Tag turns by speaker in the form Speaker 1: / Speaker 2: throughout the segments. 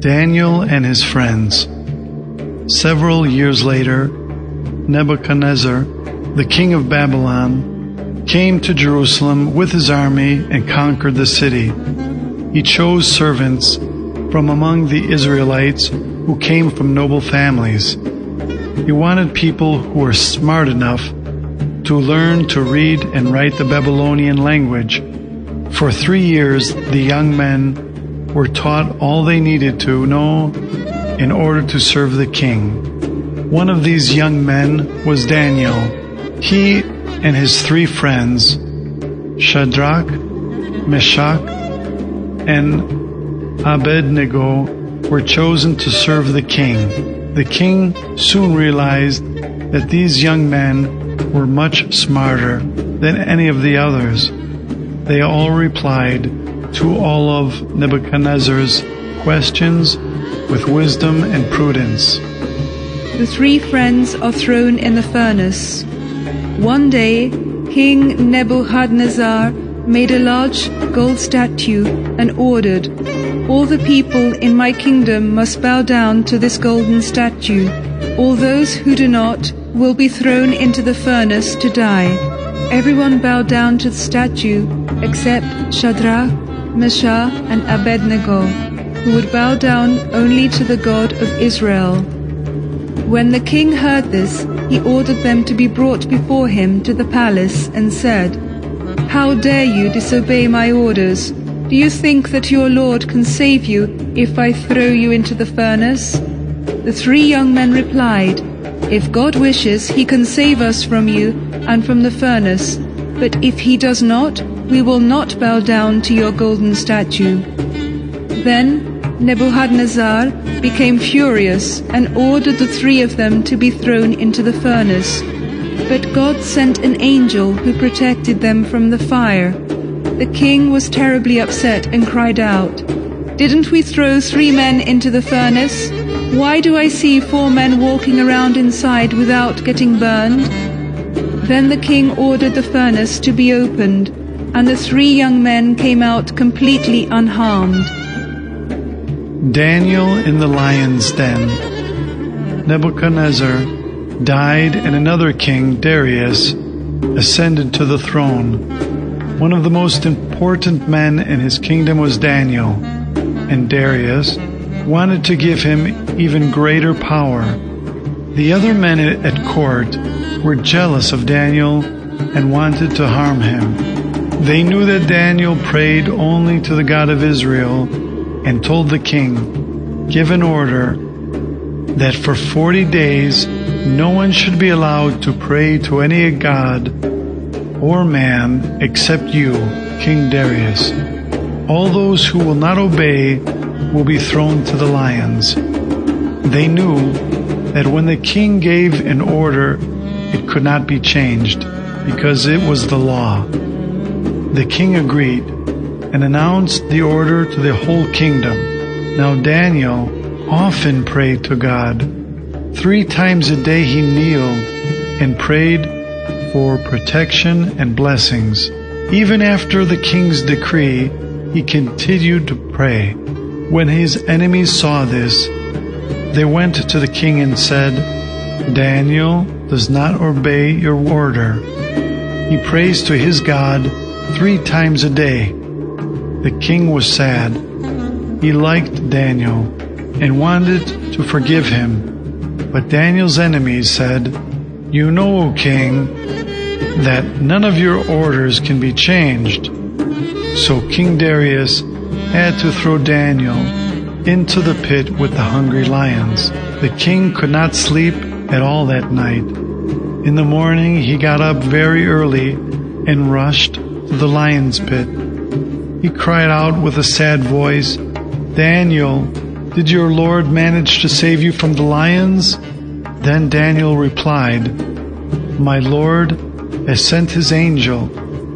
Speaker 1: Daniel and his friends. Several years later, Nebuchadnezzar, the king of Babylon, came to Jerusalem with his army and conquered the city. He chose servants from among the Israelites who came from noble families. He wanted people who were smart enough to learn to read and write the Babylonian language. For three years, the young men were taught all they needed to know in order to serve the king. One of these young men was Daniel. He and his three friends, Shadrach, Meshach, and Abednego, were chosen to serve the king. The king soon realized that these young men were much smarter than any of the others. They all replied to all of Nebuchadnezzar's questions with wisdom and prudence.
Speaker 2: The three friends are thrown in the furnace. One day, King Nebuchadnezzar made a large gold statue and ordered, All the people in my kingdom must bow down to this golden statue. All those who do not will be thrown into the furnace to die. Everyone bowed down to the statue except Shadrach, Meshach, and Abednego, who would bow down only to the God of Israel. When the king heard this, he ordered them to be brought before him to the palace and said, How dare you disobey my orders? Do you think that your Lord can save you if I throw you into the furnace? The three young men replied, if God wishes, he can save us from you and from the furnace. But if he does not, we will not bow down to your golden statue. Then Nebuchadnezzar became furious and ordered the three of them to be thrown into the furnace. But God sent an angel who protected them from the fire. The king was terribly upset and cried out, Didn't we throw three men into the furnace? Why do I see four men walking around inside without getting burned? Then the king ordered the furnace to be opened, and the three young men came out completely unharmed.
Speaker 1: Daniel in the lion's den. Nebuchadnezzar died, and another king, Darius, ascended to the throne. One of the most important men in his kingdom was Daniel, and Darius wanted to give him even greater power. The other men at court were jealous of Daniel and wanted to harm him. They knew that Daniel prayed only to the God of Israel and told the king, Give an order that for 40 days no one should be allowed to pray to any god or man except you, King Darius. All those who will not obey will be thrown to the lions. They knew that when the king gave an order, it could not be changed because it was the law. The king agreed and announced the order to the whole kingdom. Now Daniel often prayed to God. Three times a day he kneeled and prayed for protection and blessings. Even after the king's decree, he continued to pray. When his enemies saw this, they went to the king and said, Daniel does not obey your order. He prays to his God three times a day. The king was sad. He liked Daniel and wanted to forgive him. But Daniel's enemies said, You know, O king, that none of your orders can be changed. So King Darius had to throw Daniel into the pit with the hungry lions. The king could not sleep at all that night. In the morning, he got up very early and rushed the lion's pit. He cried out with a sad voice, Daniel, did your Lord manage to save you from the lions? Then Daniel replied, My Lord has sent his angel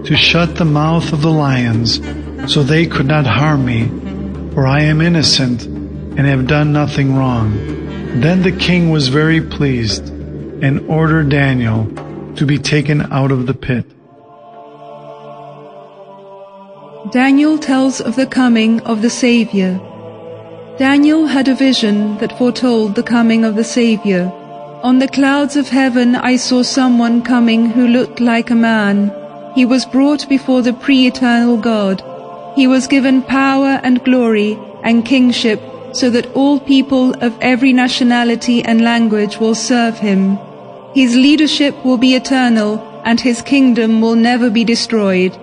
Speaker 1: to shut the mouth of the lions so they could not harm me, for I am innocent and have done nothing wrong. Then the king was very pleased and ordered Daniel to be taken out of the pit.
Speaker 2: Daniel tells of the coming of the Savior. Daniel had a vision that foretold the coming of the Saviour. On the clouds of heaven I saw someone coming who looked like a man. He was brought before the pre-eternal God. He was given power and glory and kingship so that all people of every nationality and language will serve him. His leadership will be eternal and his kingdom will never be destroyed.